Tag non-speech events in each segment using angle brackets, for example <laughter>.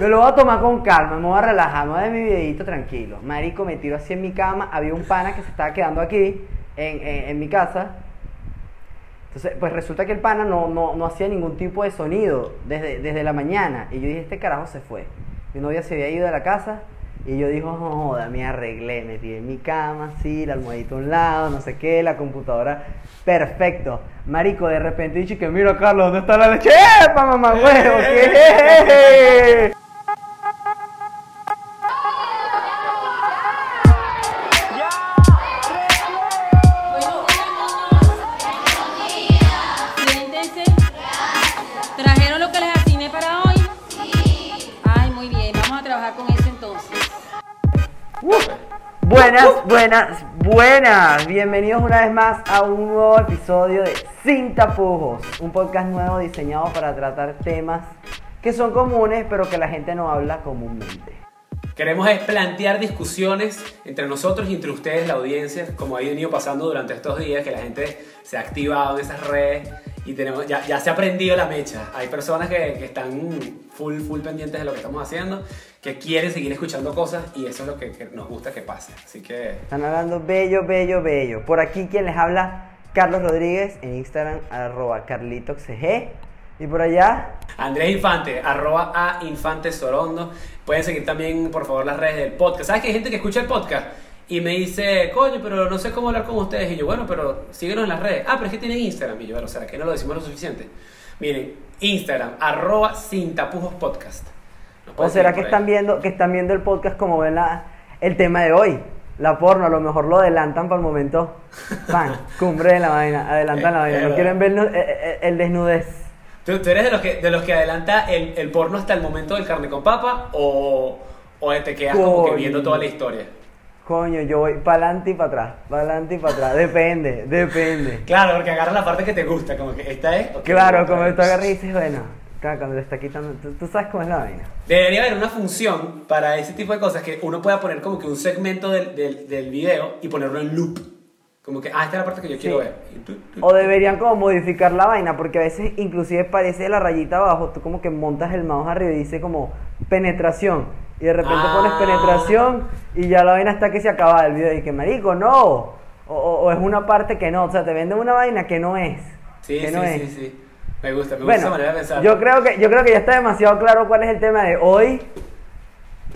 Me lo voy a tomar con calma, me voy a relajar, me voy a ver mi videito tranquilo. Marico, me tiro así en mi cama. Había un pana que se estaba quedando aquí, en, en- en mi casa. Entonces, pues resulta que el pana no, no, no hacía ningún tipo de sonido desde, desde la mañana. Y yo dije, este carajo se fue. Mi novia se había ido de la casa. Y yo dijo, "No joda, me arreglé, me tiré en mi cama, sí, la almohadita a un lado, no sé qué, la computadora, perfecto. Marico, de repente dije que mira, Carlos, ¿dónde está la leche? ¡Epa, mamá huevo! <laughs> ¿Qué? Buenas, buenas, buenas. Bienvenidos una vez más a un nuevo episodio de Sin Tapujos, un podcast nuevo diseñado para tratar temas que son comunes pero que la gente no habla comúnmente. Queremos plantear discusiones entre nosotros y entre ustedes, la audiencia, como ha venido pasando durante estos días, que la gente se ha activado en esas redes y tenemos, ya, ya se ha aprendido la mecha. Hay personas que, que están full, full pendientes de lo que estamos haciendo, que quieren seguir escuchando cosas y eso es lo que, que nos gusta que pase. Así que Están hablando bello, bello, bello. Por aquí quien les habla, Carlos Rodríguez, en Instagram, arroba carlitoxg. Y por allá, Andrés Infante, arroba a Infante Sorondo. Pueden seguir también, por favor, las redes del podcast. ¿Sabes que hay gente que escucha el podcast? Y me dice, coño, pero no sé cómo hablar con ustedes. Y yo, bueno, pero síguenos en las redes. Ah, pero es que tienen Instagram. Y yo, bueno, ¿será que no lo decimos lo suficiente? Miren, Instagram, arroba sin tapujos podcast. ¿o será que están viendo, que están viendo el podcast como ven la- el tema de hoy? La porno, a lo mejor lo adelantan para el momento. Pan, <laughs> cumbre de la vaina, adelantan la vaina. No quieren ver el, el- el desnudez. ¿Tú, tú eres de los que, de los que adelanta el, el porno hasta el momento del carne con papa o, o te quedas como que viendo toda la historia? Coño, yo voy para adelante y para atrás, para adelante y para atrás. Depende, depende. <laughs> Claro, porque agarras la parte que te gusta, como que esta es... ok, Claro, como tú agarras y dices, bueno, cuando le está quitando, tú, tú sabes cómo es la vaina. Debería haber una función para ese tipo de cosas que uno pueda poner como que un segmento del, del, del video y ponerlo en loop. Como que, ah, esta es la parte que yo quiero Sí. ver. Tú- tú- O deberían como modificar la vaina, porque a veces inclusive parece la rayita abajo, tú como que montas el mouse arriba y dice como penetración. Y de repente Ah. pones penetración y ya la vaina está que se acaba el video y que marico, no. O, o- o es una parte que no, o sea, te venden una vaina que no es. Sí, que sí, no sí, es. sí. Me gusta, me gusta Bueno, esa manera de pensar. yo creo que yo creo que ya está demasiado claro cuál es el tema de hoy,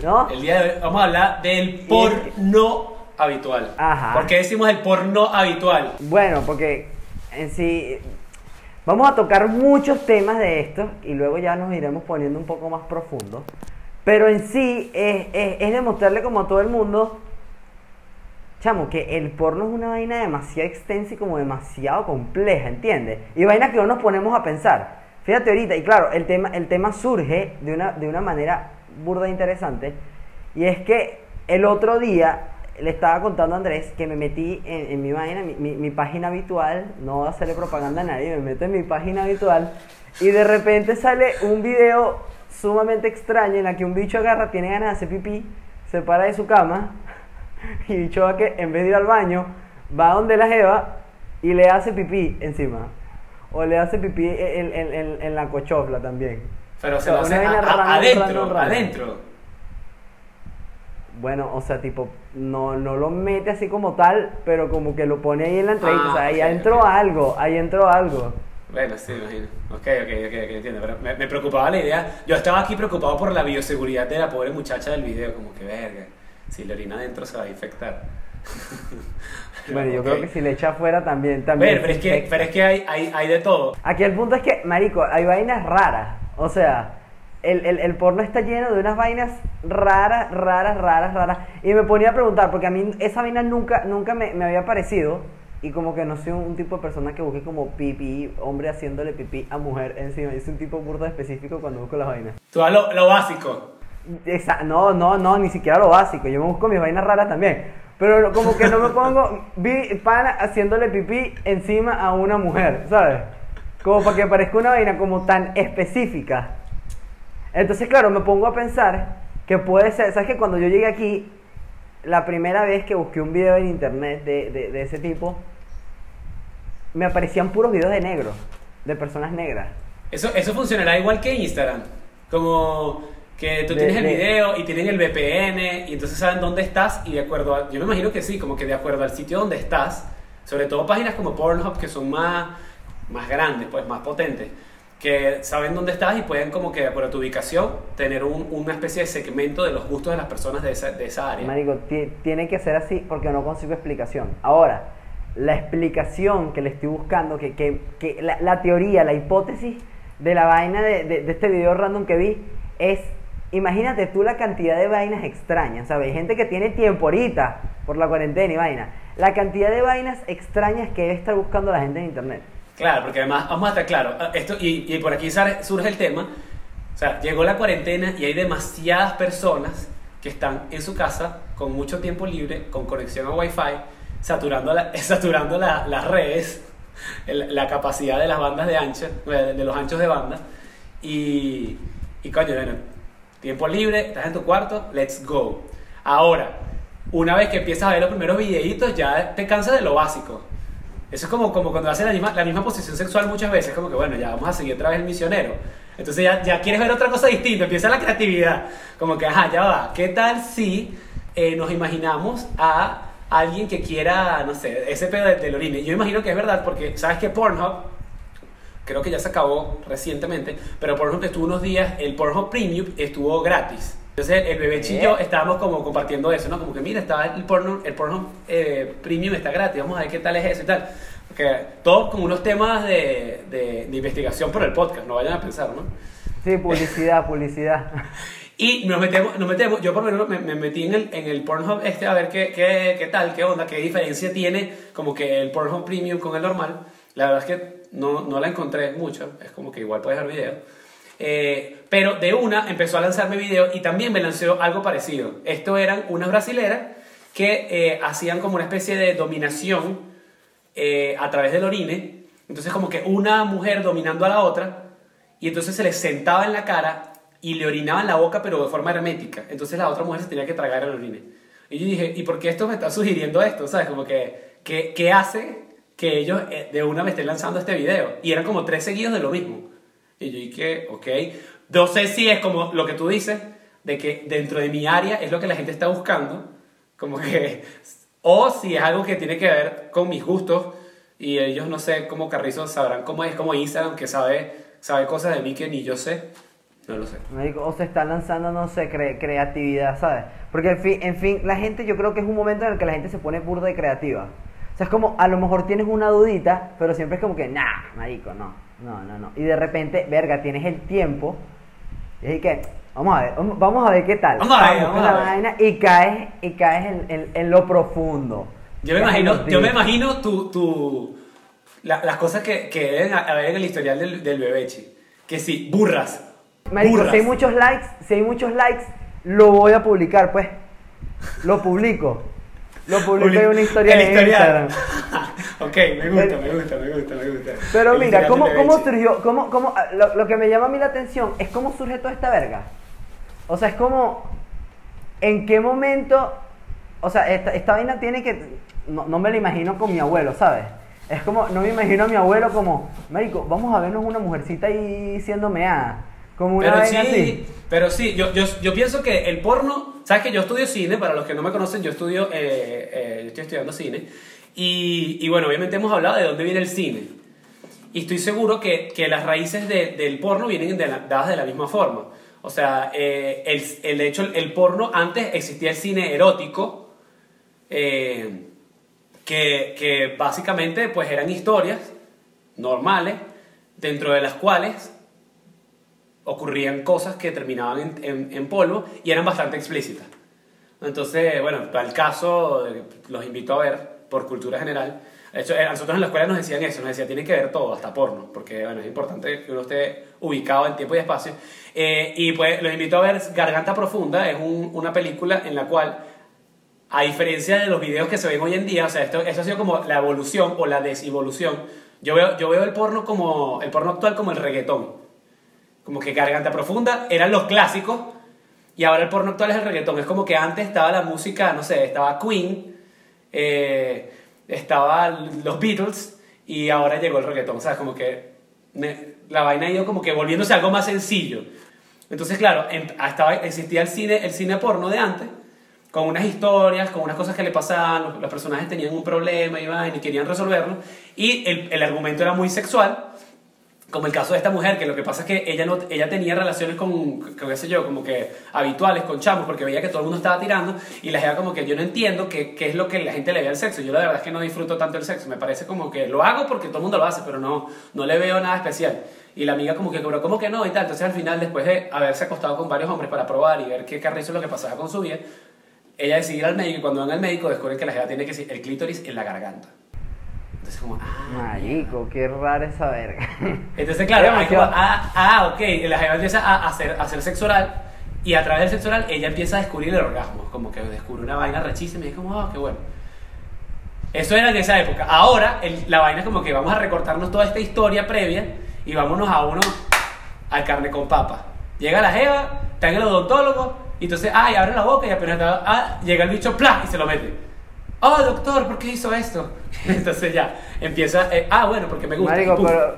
¿no? El día de hoy vamos a hablar del porno habitual. Ajá. ¿Por qué decimos el porno habitual? Bueno, porque en sí vamos a tocar muchos temas de esto y luego ya nos iremos poniendo un poco más profundo. Pero en sí es, demostrarle como a todo el mundo, chamo, que el porno es una vaina demasiado extensa y como demasiado compleja, ¿entiendes? Y vaina que no nos ponemos a pensar. Fíjate ahorita, y claro, el tema, el tema surge de una, de una manera burda e interesante. Y es que el otro día le estaba contando a Andrés que me metí en, en mi vaina, mi, mi- mi página habitual, no voy a hacerle propaganda a nadie, me meto en mi página habitual y de repente sale un video sumamente extraño en la que un bicho agarra, tiene ganas de hacer pipí, se para de su cama <laughs> y bicho va que en vez de ir al baño, va donde la jeva y le hace pipí encima. O le hace pipí en, en- en- la cochofla también. Pero se lo hace a- a- adentro, adentro. Bueno, o sea, tipo, no, no lo mete así como tal, pero como que lo pone ahí en la entrevista. Ah, o sea, ahí ok, entró ok. algo, ahí entró algo. Bueno, sí, imagino. Ok, ok, ok, ok, entiendo. Pero me, me preocupaba la idea. Yo estaba aquí preocupado por la bioseguridad de la pobre muchacha del video. Como que, verga, si le orina adentro se va a infectar. <laughs> Bueno, yo creo que si le echa afuera también, también. Pero, pero es que, pero es que hay, hay, hay de todo. Aquí el punto es que, marico, hay vainas raras. O sea, el, el, el porno está lleno de unas vainas raras, raras, raras, raras. Y me ponía a preguntar, porque a mí esa vaina nunca, nunca me, me había parecido. Y como que no soy un, un tipo de persona que busque como pipí, hombre haciéndole pipí a mujer encima. Yo soy un tipo burdo específico cuando busco las vainas. Tú das lo, lo básico. Exa- no, no, no, ni siquiera lo básico. Yo me busco mis vainas raras también. Pero como que no me pongo vi pana haciéndole pipí encima a una mujer, ¿sabes? Como para que parezca una vaina como tan específica. Entonces, claro, me pongo a pensar que puede ser, ¿sabes que cuando yo llegué aquí, la primera vez que busqué un video en internet de, de- de ese tipo, me aparecían puros videos de negros, de personas negras. Eso, eso funcionará igual que Instagram. Como Que tú De- tienes el de- video y tienen el VPN y entonces saben dónde estás y de acuerdo a, yo me imagino que sí, como que de acuerdo al sitio donde estás, sobre todo páginas como Pornhub que son más, más grandes, pues más potentes, que saben dónde estás y pueden como que a tu ubicación tener un- una especie de segmento de los gustos de las personas de esa, de esa área. Marico, ti- tiene que ser así porque no consigo explicación. Ahora, la explicación que le estoy buscando, que, que- que la, la teoría, la hipótesis de la vaina de, de- de este video random que vi es, imagínate tú la cantidad de vainas extrañas, ¿sabes? Hay gente que tiene tiempo ahorita por la cuarentena y vaina. La cantidad de vainas extrañas que debe estar buscando la gente en internet. Claro, porque además, vamos a estar claros, ah, esto, y, y por aquí surge el tema, o sea, llegó la cuarentena y hay demasiadas personas que están en su casa con mucho tiempo libre, con conexión a Wi-Fi, saturando, la- <laughs> saturando la- las redes, el- la capacidad de las bandas de ancho, de, de los anchos de banda, y, y coño, bueno, tiempo libre, estás en tu cuarto, let's go. Ahora, una vez que empiezas a ver los primeros videitos, ya te cansas de lo básico. Eso es como, como cuando haces la misma, la misma posición sexual muchas veces, como que bueno, ya vamos a seguir otra vez el misionero. Entonces ya, ya quieres ver otra cosa distinta, empieza la creatividad. Como que, ajá, ya va, ¿qué tal si eh, nos imaginamos a alguien que quiera, no sé, ese pedo del, del orine? Yo imagino que es verdad porque, ¿sabes que Pornhub, creo que ya se acabó recientemente, pero Pornhub estuvo unos días, el Pornhub Premium estuvo gratis. Entonces el bebé yo estábamos como compartiendo eso, ¿no? Como que mira, está el Pornhub, el Pornhub eh, Premium está gratis, vamos a ver qué tal es eso y tal. Porque todo con unos temas de, de, de investigación por el podcast, no vayan a pensar, ¿no? Sí, publicidad, publicidad. <laughs> Y nos metemos, nos metemos yo por lo menos me, me metí en el, en el Pornhub este a ver qué, qué, qué tal, qué onda, qué diferencia tiene como que el Pornhub Premium con el normal. La verdad es que no, no la encontré mucho, es como que igual puedes ver video. Eh, pero de una empezó a lanzarme video y también me lanzó algo parecido. Esto eran unas brasileras que eh, hacían como una especie de dominación eh, a través del orine. Entonces como que una mujer dominando a la otra y entonces se les sentaba en la cara y le orinaba en la boca pero de forma hermética. Entonces la otra mujer se tenía que tragar el orine. Y yo dije, ¿y por qué esto me está sugiriendo esto? ¿Sabes? Como que, ¿qué, qué hace que ellos eh, de una me estén lanzando este video? Y eran como tres seguidos de lo mismo. Y yo dije, ok, no sé si es como lo que tú dices, de que dentro de mi área es lo que la gente está buscando, como que, o si es algo que tiene que ver con mis gustos y ellos no sé cómo Carrizo sabrán cómo es, como Instagram que sabe, sabe cosas de mí que ni yo sé, no lo sé. O se está lanzando, no sé, cre- creatividad, ¿sabes? Porque en fin, en fin, la gente, yo creo que es un momento en el que la gente se pone burda y creativa. O sea, es como, a lo mejor tienes una dudita, pero siempre es como que, nah, marico, no, no, no, no. Y de repente, verga, tienes el tiempo, y es que, vamos a ver, vamos- a ver qué tal. Vamos a ver, vamos a la ver. vaina y caes, y caes en, en- en lo profundo. Yo me imagino, yo me imagino tu, tu, la- las cosas que, que deben haber en el historial del, del bebechi. Que sí, burras. Marico, burras. si hay muchos likes, si hay muchos likes, lo voy a publicar, pues. Lo publico. <laughs> Lo publico en una historia historial. Instagram. <laughs> ok, me gusta, me gusta, me gusta, me gusta. Pero El mira, ¿cómo, cómo surgió? Cómo, cómo, ah, lo, lo que me llama a mí la atención es cómo surge toda esta verga. O sea, es como, ¿en qué momento? O sea, esta, esta vaina tiene que, no, no me la imagino con mi abuelo, ¿sabes? Es como, no me imagino a mi abuelo como, Marico, vamos a vernos una mujercita ahí siendo meada. Como una Pero vaina sí, así. Pero sí, yo, yo, yo pienso que el porno, sabes que yo estudio cine, para los que no me conocen, yo estudio, eh, eh, yo estoy estudiando cine, y, y bueno, obviamente hemos hablado de dónde viene el cine, y estoy seguro que, que las raíces de- del porno vienen de la- dadas de la misma forma. O sea, eh, el, el, hecho, el porno, antes existía el cine erótico, eh, que, que básicamente pues eran historias normales, dentro de las cuales ocurrían cosas que terminaban en, en- en polvo y eran bastante explícitas. Entonces, bueno, el caso, eh, los invito a ver por cultura general. De hecho, eh, a nosotros en la escuela nos decían eso, nos decían tienen que ver todo, hasta porno, porque bueno, es importante que uno esté ubicado en tiempo y espacio. Eh, y pues los invito a ver Garganta Profunda, es un- una película en la cual, a diferencia de los videos que se ven hoy en día, o sea, esto, esto ha sido como la evolución o la desevolución. Yo veo, yo veo el porno como, el porno actual como el reggaetón como que Garganta Profunda eran los clásicos y ahora el porno actual es el reggaetón. Es como que antes estaba la música, no sé, estaba Queen, eh, estaba los Beatles y ahora llegó el reggaetón. ¿Sabes? Como que la vaina ha ido como que volviéndose algo más sencillo. Entonces, claro, em- estaba, existía el cine, el cine porno de antes, con unas historias, con unas cosas que le pasaban, los, personajes tenían un problema y, y querían resolverlo, y el, el argumento era muy sexual, como el caso de esta mujer, que lo que pasa es que ella, no, ella tenía relaciones con, qué sé yo, como que habituales con chamos, porque veía que todo el mundo estaba tirando, y la gente como que yo no entiendo qué, es lo que la gente le ve al sexo. Yo la verdad es que no disfruto tanto el sexo, me parece como que lo hago porque todo el mundo lo hace, pero no, no le veo nada especial. Y la amiga como que, pero ¿cómo que no? Y tal. Entonces al final, después de haberse acostado con varios hombres para probar y ver qué carrizo es lo que pasaba con su vida, ella decide ir al médico y cuando van al médico descubren que la jeva tiene que el clítoris en la garganta. Entonces como, ah, Marico, qué rara esa verga. entonces, claro, <laughs> hay como, ah, ah, ok, la jeva empieza a hacer, a hacer sexo oral y a través del sexo oral ella empieza a descubrir el orgasmo, como que descubre una vaina rechísima y es como, ah, qué bueno. Eso era en esa época. Ahora el- la vaina es como que vamos a recortarnos toda esta historia previa y vámonos a uno al carne con papa. Llega la jeva, está en el odontólogo y entonces, ay, abre la boca y apenas está- ah, llega el bicho, ¡plá! y se lo mete. Oh, doctor, ¿por qué hizo esto? <laughs> Entonces ya, empieza, eh, ah, bueno, porque me gusta. Marico, pero.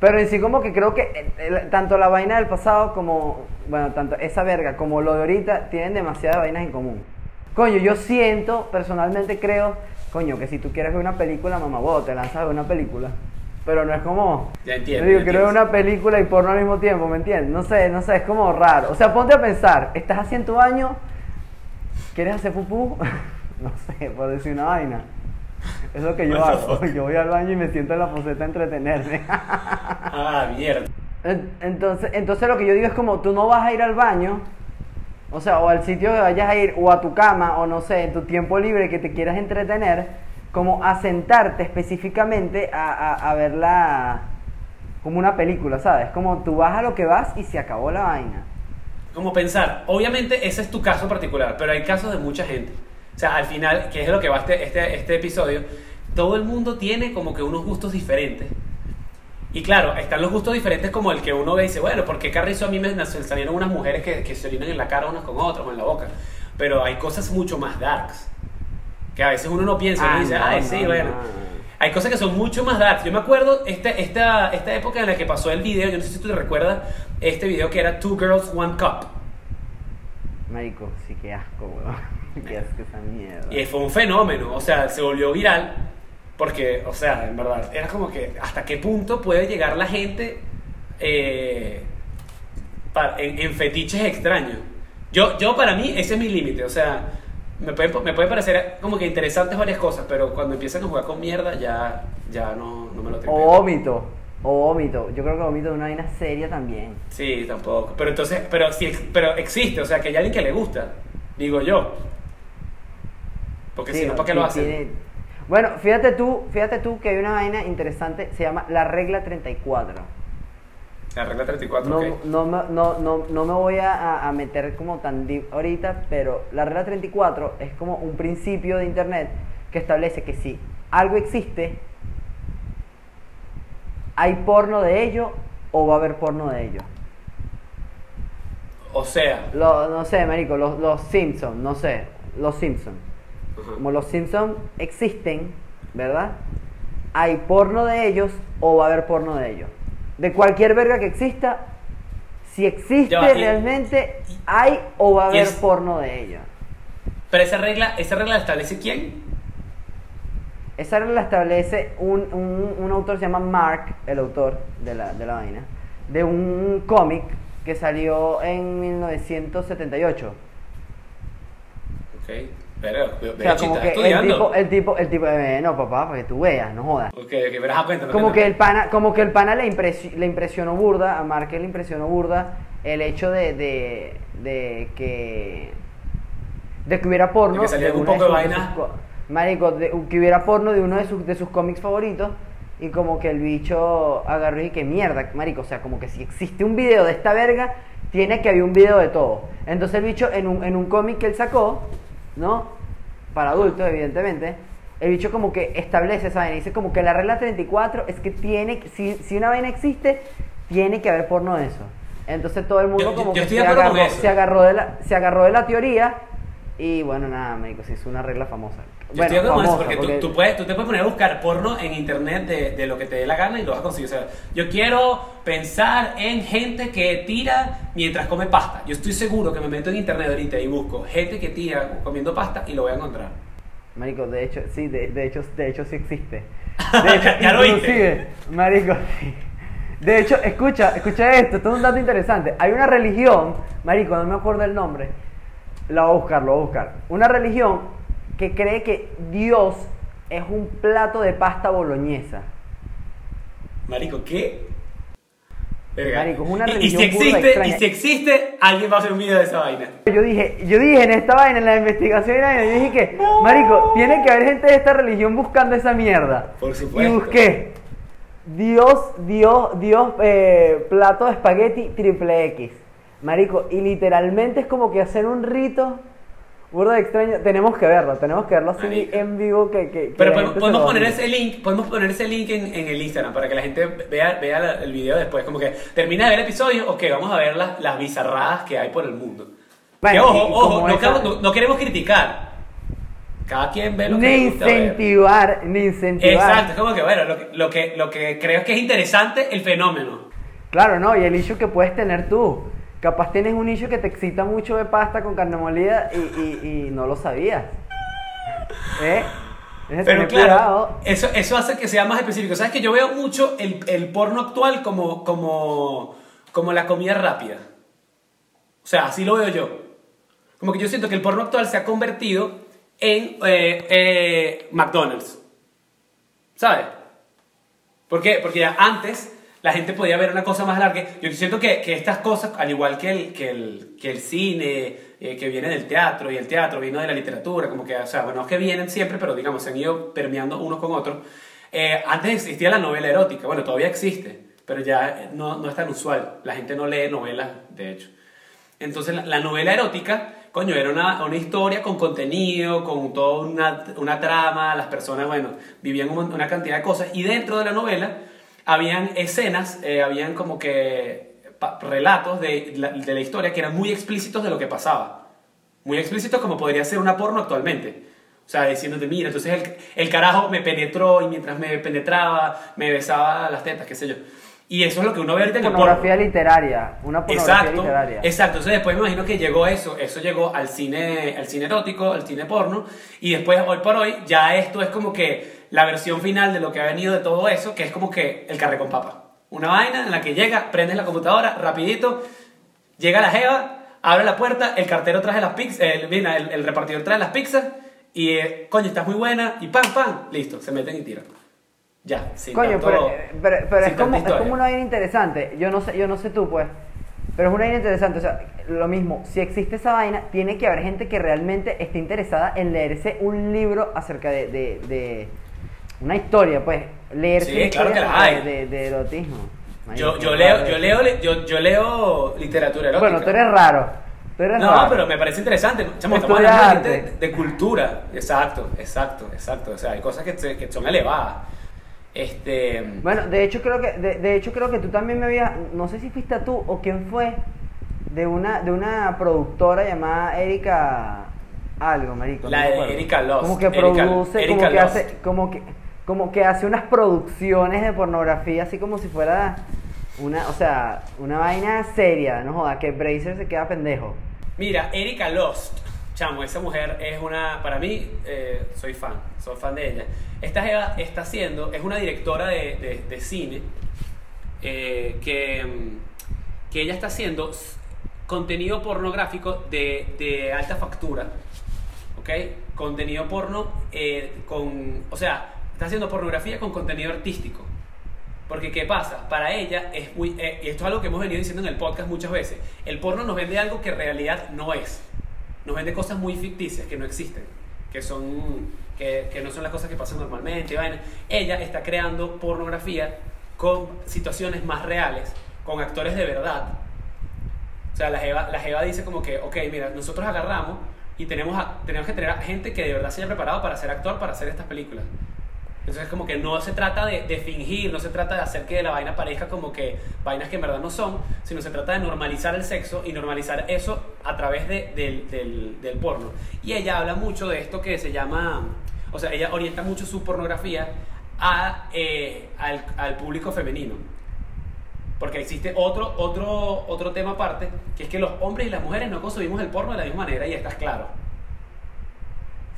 Pero en sí, como que creo que eh, el- tanto la vaina del pasado como. Bueno, tanto esa verga como lo de ahorita tienen demasiadas vainas en común. Coño, yo siento, personalmente creo, coño, que si tú quieres ver una película, mamá, vos te lanzas a ver una película. Pero no es como. Ya entiendo, digo, quiero ver una película y porno al mismo tiempo, ¿me entiendes? No sé, no sé, es como raro. O sea, ponte a pensar, estás haciendo baño, ¿quieres hacer pupú? <laughs> <laughs> no sé, por decir una vaina. Es lo que yo hago. Yo voy al baño y me siento en la poseta a entretenerme. <laughs> Ah, mierda. En- Entonces, entonces lo que yo digo es como tú no vas a ir al baño, o sea, o al sitio que vayas a ir, o a tu cama, o no sé, en tu tiempo libre que te quieras entretener, como a sentarte específicamente a, a, a verla como una película, ¿sabes? Como tú vas a lo que vas y se acabó la vaina. Como pensar, obviamente ese es tu caso particular, pero hay casos de mucha gente. O sea, al final, que es lo que va este, este, este episodio, todo el mundo tiene como que unos gustos diferentes. Y claro, están los gustos diferentes como el que uno ve y dice, bueno, ¿por qué carrizo a mí me salieron unas mujeres que, que se orinan en la cara unas con otras o en la boca? Pero hay cosas mucho más darks. Que a veces uno no piensa, uno Ah, dice, no, ay, no, sí, no, bueno. no. Hay cosas que son mucho más dark. Yo me acuerdo esta, esta, esta época en la que pasó el video, yo no sé si tú te recuerdas, este video que era Two Girls, One Cup. Marico, sí, qué asco, weón. <laughs> qué asco esa mierda. Y fue un fenómeno, o sea, se volvió viral, porque, o sea, en verdad, era como que hasta qué punto puede llegar la gente eh, pa- en, en fetiches extraños. Yo, yo, para mí, ese es mi límite, o sea, me pueden, me pueden parecer como que interesantes varias cosas, pero cuando empiezan a jugar con mierda, ya, ya no, no me lo O tripeo. vómito, o vómito. Yo creo que vómito es una vaina seria también. Sí, tampoco. Pero entonces, pero sí, pero existe, o sea, que hay alguien que le gusta, digo yo. Porque si Sí, no, ¿para qué lo hacen? tiene- Bueno, fíjate tú, fíjate tú que hay una vaina interesante, se llama la regla 34. La regla 34, No, ok. no, no, no, no me voy a, a- a meter como tan deep ahorita, pero la regla 34 es como un principio de internet que establece que si algo existe, hay porno de ello o va a haber porno de ello. O sea, Lo- no sé, marico, los, los Simpsons, no sé, los Simpsons. Ajá. Como los Simpsons existen, ¿verdad? Hay porno de ellos o va a haber porno de ellos. De cualquier verga que exista, si existe Ya va, y- realmente, hay o va a haber es- porno de ellos. pero esa regla, esa regla la establece quién? Esa regla la establece un, un, un autor, se llama Mark, el autor de la, de la vaina, de un cómic que salió en 1978. Ok, pero, O sea, como que el tipo, el tipo, el tipo, eh, no papá, para que tú veas, no jodas. Ok, ok, cuenta. Como que el pana, como que el pana le, impresi- le impresionó burda, a Márquez le impresionó burda el hecho de, de, de que de que hubiera porno De que saliera un uno poco de vaina. sus marico, de- que hubiera porno de uno de sus, de sus cómics favoritos y como que el bicho agarró y que mierda, marico, o sea, como que si existe un video de esta verga, tiene que haber un video de todo. Entonces el bicho en un, en un cómic que él sacó, ¿no? Para adultos, evidentemente, el bicho como que establece esa vaina. Dice como que la regla 34 es que tiene, si, si una vaina existe, tiene que haber porno de eso. Entonces todo el mundo Yo- como yo que se agarró, se, agarró de la, se agarró de la teoría Y bueno, nada, médico, sí, es una regla famosa. Yo bueno, estoy de acuerdo con eso, famosa, porque, Tú, tú puedes, tú te puedes poner a buscar porno en internet de, de lo que te dé la gana y lo vas a conseguir. O sea, yo quiero pensar en gente que tira mientras come pasta. Yo estoy seguro que me meto en internet ahorita y busco gente que tira comiendo pasta y lo voy a encontrar. Marico, de hecho, sí, de, de hecho, de hecho sí existe. <laughs> Ya- ya lo inclusive, Marico, sí. De hecho, escucha, escucha esto, esto es un dato interesante. Hay una religión, Marico, no me acuerdo el nombre. La voy a buscar, lo voy a buscar. Una religión que cree que Dios es un plato de pasta boloñesa. Marico, ¿qué? Verga. Marico, es una Y- y, religión si existe, y si existe, alguien va a hacer un video de esa vaina. Yo dije, yo dije en esta vaina, en la investigación, y yo dije que, Marico, tiene que haber gente de esta religión buscando esa mierda. Por Y supuesto. busqué, Dios, Dios, Dios, eh, plato de espagueti triple X. Marico, y literalmente es como que hacer un rito burdo de extraño. Tenemos que verlo, tenemos que verlo así Marico. en vivo que, que, que Pero podemos, podemos poner ese link, podemos poner ese link en, en el Instagram para que la gente vea, vea la- el video después. Como que termina de ver el episodio, ok, vamos a ver las, las bizarradas que hay por el mundo. Bueno, que ojo, ojo, no, esa- queremos- no- no queremos criticar. Cada quien ve lo que Ni le gusta ver. incentivar, ni incentivar. Exacto, es como que bueno, lo que, lo que, lo que creo es que es interesante el fenómeno. Claro, no, y el issue que puedes tener tú. Capaz tienes un issue que te excita mucho de pasta con carne molida y, y, y no lo sabías. ¿Eh? Tienes Pero claro, cuidado. eso, eso hace que sea más específico. ¿Sabes que yo veo mucho el, el porno actual como, como, como la comida rápida? O sea, así lo veo yo. Como que yo siento que el porno actual se ha convertido en eh, eh, McDonald's. ¿Sabes? ¿Por qué? Porque ya antes la gente podía ver una cosa más larga. Yo siento que, que estas cosas, al igual que el, que el, que el cine, eh, que viene del teatro, y el teatro vino de la literatura, como que, o sea, bueno, es que vienen siempre, pero digamos, se han ido permeando unos con otros. Eh, antes existía la novela erótica, bueno, todavía existe, pero ya no, no es tan usual. La gente no lee novelas, de hecho. Entonces la, la novela erótica, coño, era una, una historia con contenido, con toda una, una trama, las personas, bueno, vivían un mon- una cantidad de cosas y dentro de la novela habían escenas, eh, habían como que relatos de la, de la historia que eran muy explícitos de lo que pasaba. Muy explícitos como podría ser una porno actualmente. O sea, diciéndote, mira, entonces el, el carajo me penetró y mientras me penetraba me besaba las tetas, qué sé yo. Y eso es lo que uno ve ahorita en el porno. Pornografía literaria. Una pornografía Exacto, literaria. exacto. Entonces después me imagino que llegó eso, eso llegó al cine, al cine erótico, al cine porno, y después hoy por hoy ya esto es como que la versión final de lo que ha venido de todo eso, que es como que el carre con papa. Una vaina en la que llega, prendes la computadora, rapidito, llega la jeva, abre la puerta, el cartero trae las pizzas, el, el, el repartidor trae las pizzas, y eh, coño, estás muy buena, y pam, pam, listo, se meten y tiran. Ya, sin Coño, tanto- pero, pero, pero sin es, como, es como una vaina interesante. Yo no sé, yo no sé tú, pues. Pero es una vaina interesante. O sea, lo mismo, si existe esa vaina, tiene que haber gente que realmente esté interesada en leerse un libro acerca de, de, de una historia, pues. Leerse Sí, una claro historia que la hay. de, erotismo. Yo, yo, leo, yo, leo, yo, yo leo literatura erótica. Bueno, tú eres raro. Tú eres No, raro. pero me parece interesante. Chamo, estamos hablando de, de- de cultura. Exacto, exacto, exacto. O sea, hay cosas que, que son elevadas. Este. Bueno, de hecho creo que de, de hecho creo que tú también me habías no sé si fuiste tú o quién fue de una de una productora llamada Erika algo, marico. La de. Erika Lost, Como que produce, Erika como que Lost. hace como que como que hace unas producciones de pornografía así como si fuera una, o sea, una vaina seria, no joda, que Bracer se queda pendejo. Mira, Erika Lost. Chamo, esa mujer es una. Para mí, eh, soy fan. Soy fan de ella. Esta Jeva está haciendo. Es una directora de, de- cine. eh, que, que ella está haciendo contenido pornográfico de, de alta factura. ¿Ok? Contenido porno eh, con. O sea, está haciendo pornografía con contenido artístico. Porque, ¿qué pasa? Para ella es muy. eh, esto es algo que hemos venido diciendo en el podcast muchas veces. El porno nos vende algo que en realidad no es. Nos vende cosas muy ficticias que no existen. Que son. Que, que no son las cosas que pasan normalmente. vaina. Ella está creando pornografía con situaciones más reales, con actores de verdad. O sea, la Jeva, la Jeva dice como que, ok, mira, nosotros agarramos y tenemos, a- tenemos que tener a gente que de verdad se haya preparado para ser actor, para hacer estas películas. Entonces como que no se trata de, de fingir, no se trata de hacer que la vaina parezca como que vainas que en verdad no son, sino se trata de normalizar el sexo y normalizar eso a través de- del- del porno. Y ella habla mucho de esto que se llama, o sea, ella orienta mucho su pornografía a, eh, al, al público femenino. Porque existe otro, otro, otro tema aparte, que es que los hombres y las mujeres no consumimos el porno de la misma manera y estás claro.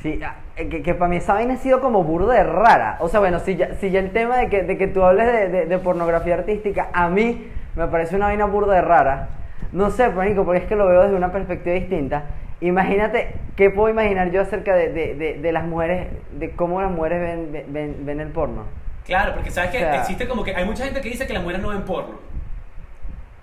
Sí, ah, eh, que, que para mí esa vaina ha sido como burda de rara. O sea, bueno, si ya, si ya el tema de que, de que tú hables de, de- de pornografía artística, a mí me parece una vaina burda de rara. No sé, Pánico, porque es que lo veo desde una perspectiva distinta. Imagínate, ¿qué puedo imaginar yo acerca de, las mujeres, de cómo las mujeres ven, ven- ven, ven el porno? Claro, porque sabes que O sea- existe como que hay mucha gente que dice que las mujeres no ven porno.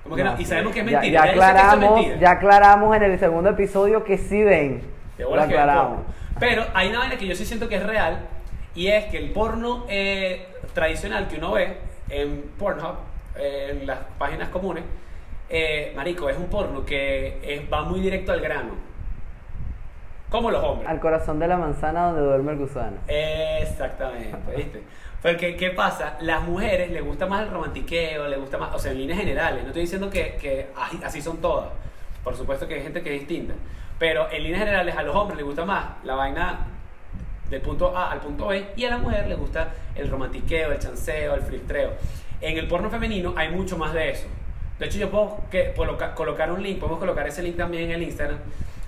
Como que no, y sabemos que es mentira. Ya, aclaramos, mentira. ya aclaramos en el segundo episodio que sí ven. De bolas que ven porno. Pero hay una vaina que yo sí siento que es real y es que el porno eh, tradicional que uno ve en Pornhub, eh, en las páginas comunes, eh, marico, es un porno que es- va muy directo al grano. Como los hombres. Al corazón de la manzana donde duerme el gusano. Exactamente, ¿viste? Porque, ¿qué pasa? Las mujeres les gusta más el romantiqueo, les gusta más, o sea, en líneas generales, no estoy diciendo que, así son todas, por supuesto que hay gente que es distinta, pero en líneas generales a los hombres les gusta más la vaina del punto A al punto B y a la mujer le gusta el romantiqueo, el chanceo, el filtreo. En el porno femenino hay mucho más de eso. De hecho, yo puedo que, coloca- colocar un link, podemos colocar ese link también en el Instagram,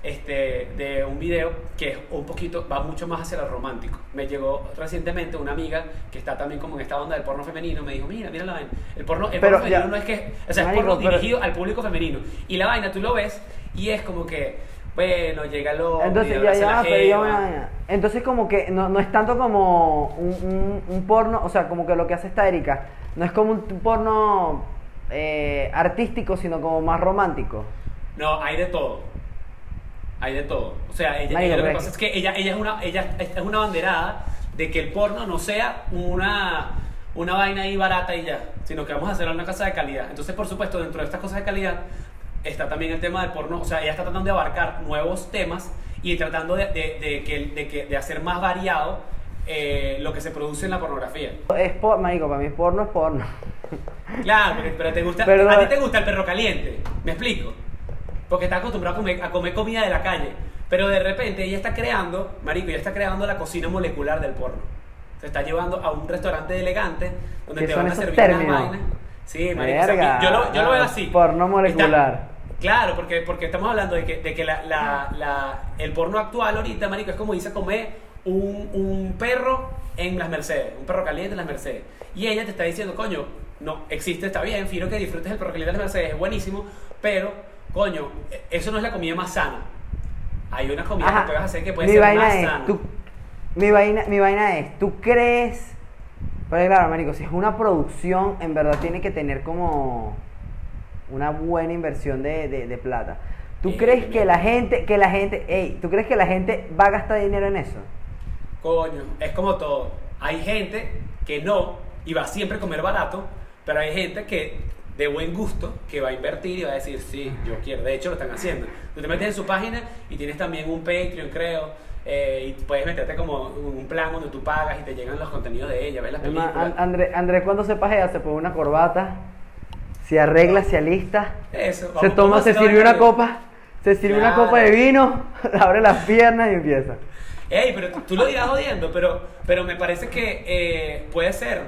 este, de un video que es un poquito, va mucho más hacia lo romántico. Me llegó recientemente una amiga que está también como en esta onda del porno femenino, me dijo, mira, mira la vaina. El porno, el Pero porno ya- femenino no es que, o sea, es porno pero- dirigido al público femenino. Y la vaina tú lo ves y es como que, bueno, llega lo Entonces, ya, ya, pero. Entonces, como que no, no es tanto como un, un- un porno, o sea, como que lo que hace esta Erika, no es como un porno eh, artístico, sino como más romántico. No, hay de todo. Hay de todo. O sea, ella, lo que pasa es que ella, ella, es una, ella es una banderada de que el porno no sea una, una vaina ahí barata y ya, sino que vamos a hacerlo en una casa de calidad. Entonces, por supuesto, dentro de estas cosas de calidad está también el tema del porno. O sea, ella está tratando de abarcar nuevos temas y tratando de, de, de que, de, que, de hacer más variado eh, lo que se produce en la pornografía. Es por, marico, para mí porno es porno. Claro, pero te gusta, Pero- a ti te gusta el perro caliente, ¿me explico? Porque estás acostumbrado a comer, a comer comida de la calle, pero de repente ella está creando, marico, ella está creando la cocina molecular del porno. Se está llevando a un restaurante elegante donde ¿Qué te van a servir términos? unas vainas. Sí, marico, o sea, yo, lo, yo lo veo así. Porno molecular. Está- claro, porque, porque estamos hablando de que, de que la, la- la- el porno actual ahorita, marico, es como dice comer un, un perro en las Mercedes, un perro caliente en las Mercedes. Y ella te está diciendo, coño, no, existe, está bien, fino que disfrutes el perro caliente en las Mercedes, es buenísimo, pero, coño, eso no es la comida más sana. Hay una comida Ajá. que puedes hacer que puede mi ser vaina más es, sana. tú- mi vaina, mi vaina es, ¿tú crees? Pero claro, marico, si es una producción, en verdad tiene que tener como una buena inversión de, de- de plata. ¿Tú Eh, crees que la gente, que la gente, ey, ¿tú crees que la gente va a gastar dinero en eso? Coño, es como todo. Hay gente que no y va siempre a comer barato, pero hay gente que de buen gusto que va a invertir y va a decir, sí, yo quiero. De hecho, lo están haciendo. Tú te metes en su página y tienes también un Patreon, creo, eh, y puedes meterte como un plan donde tú pagas y te llegan los contenidos de ella, ves las películas. An- André, Andrés cuando se pajea se pone una corbata, se arregla, se alista, Eso, se toma, se sirve una copa, se sirve una copa de vino, <laughs> abre las piernas y empieza. Ey, pero tú, tú lo dirás jodiendo, pero, pero me parece que eh, puede ser.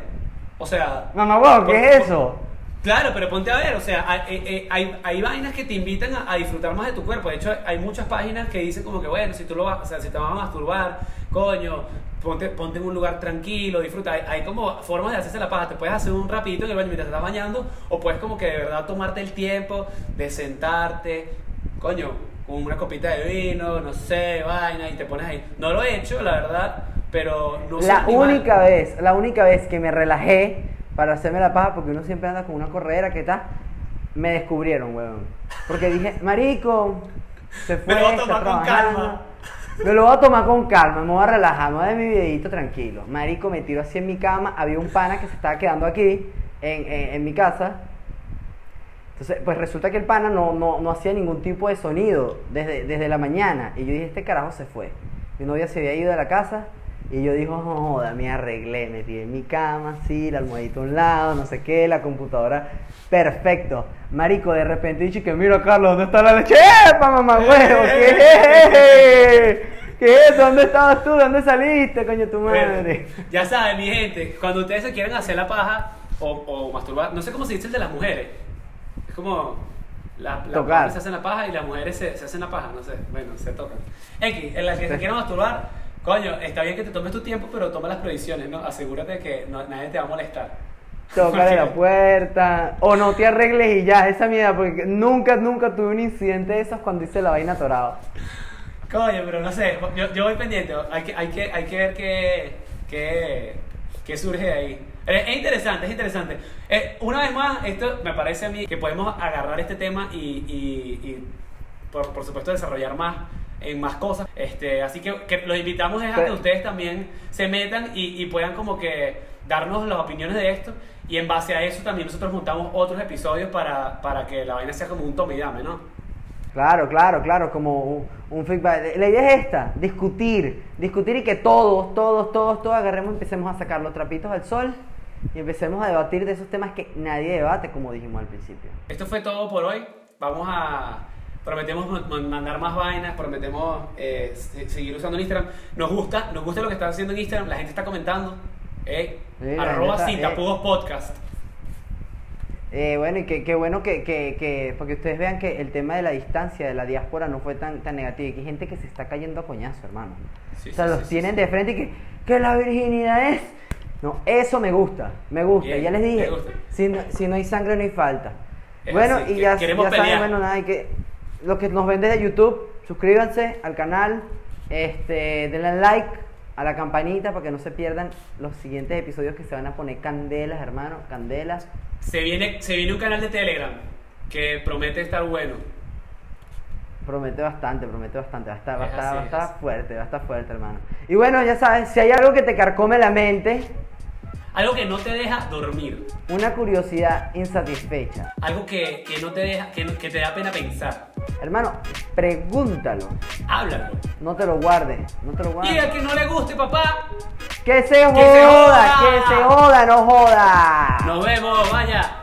O sea, Mamá, huevo, ¿qué Por- es eso? Claro, pero ponte a ver, o sea, hay, eh, eh, hay, hay vainas que te invitan a, a disfrutar más de tu cuerpo. De hecho, hay muchas páginas que dicen como que, bueno, si tú lo vas, o sea, si te vas a masturbar, coño, ponte, ponte en un lugar tranquilo, disfruta. Hay, hay como formas de hacerse la paja. Te puedes hacer un rapidito en el baño mientras te estás bañando, o puedes como que de verdad tomarte el tiempo de sentarte, coño, con una copita de vino, no sé, vaina, y te pones ahí. No lo he hecho, la verdad, pero no sé. La única vez, la única vez que me relajé para hacerme la paja, porque uno siempre anda con una corredera, ¿qué tal? Me descubrieron, weón. Porque dije, marico, se fue, <laughs> Me lo voy a está tomar con calma. Me lo voy a tomar con calma, me voy a relajar, me voy a dar mi videito tranquilo. Marico, me tiro así en mi cama, había un pana que se estaba quedando aquí, en, en- mi casa. Entonces, pues resulta que el pana no, no, no hacía ningún tipo de sonido desde, desde la mañana. Y yo dije, este carajo se fue. Mi novia se había ido de la casa Y yo dijo, joda, me arreglé, me tiré en mi cama, sí, la almohadita a un lado, no sé qué, la computadora, perfecto. Marico, de repente dije que mira, Carlos, ¿dónde está la leche? ¡Epa, mamá huevo! <laughs> ¿Qué? ¿Qué es? ¿Dónde estabas tú? ¿Dónde saliste, coño, tu madre? Ya saben, mi gente, cuando ustedes se quieren hacer la paja o, o masturbar, no sé cómo se dice el de las mujeres. Es como. La, la Tocar. se hacen la paja y las mujeres se, se hacen la paja, no sé. Bueno, se tocan. X, en la que se quiera masturbar, coño, está bien que te tomes tu tiempo, pero toma las previsiones, ¿no? Asegúrate que no- nadie te va a molestar. Tócale la <laughs> puerta. O no te arregles y ya, esa mierda, porque nunca, nunca tuve un incidente de esos cuando hice la vaina atorado. Coño, pero no sé, yo, yo voy pendiente. Hay que, hay que, hay que ver qué, qué, qué surge de ahí. Es, es interesante, es interesante. Eh, una vez más, esto me parece a mí que podemos agarrar este tema y, y- y por, por supuesto, desarrollar más en más cosas. Este, así que, que los invitamos es a que ustedes también se metan y, y puedan como que darnos las opinioes de esto. Y en base a eso también nosotros montamos otros episodios para, para que la vaina sea como un tome y dame, ¿no? Claro, claro, claro, como un, un feedback. La idea es esta, discutir, discutir y que todos, todos, todos, todos agarremos y empecemos a sacar los trapitos al sol y empecemos a debatir de esos temas que nadie debate, como dijimos al principio. Esto fue todo por hoy. Vamos a. Prometemos ma- ma- mandar más vainas, prometemos eh, se- seguir usando Instagram. Nos gusta, nos gusta lo que están haciendo en Instagram, la gente está comentando. Eh, Sí, arroba neta, sin eh. podcast. Eh, bueno, y que, que bueno que, que, que, porque ustedes vean que el tema de la distancia, de la diáspora, no fue tan, tan negativo. Y que hay gente que se está cayendo a coñazo, hermano. Sí, o sea, sí, los tienen de frente y que, que la virginidad es. No, eso me gusta, me gusta. Bien, ya les dije, si no, si no hay sangre no hay falta. Es bueno, así, y ya, ya saben, bueno, nada, hay que, los que nos ven desde YouTube, suscríbanse al canal, este, denle like a la campanita para que no se pierdan los siguientes episodios que se van a poner candelas, hermano, candelas. Se viene, se viene un canal de Telegram que promete estar bueno. Promete bastante, promete bastante. Va a estar, va a Es estar, va a es estar fuerte, va a estar fuerte, hermano. Y bueno, ya sabes, si hay algo que te carcome la mente, Algo que no te deja dormir. una curiosidad insatisfecha, Algo que, que no te deja, que, que te da pena pensar. hermano, pregúntalo. Háblalo. No te lo guardes, no te lo Y guardes. al que no le guste, papá, Que se joda, se joda. que se joda, no joda. nos vemos, vaya.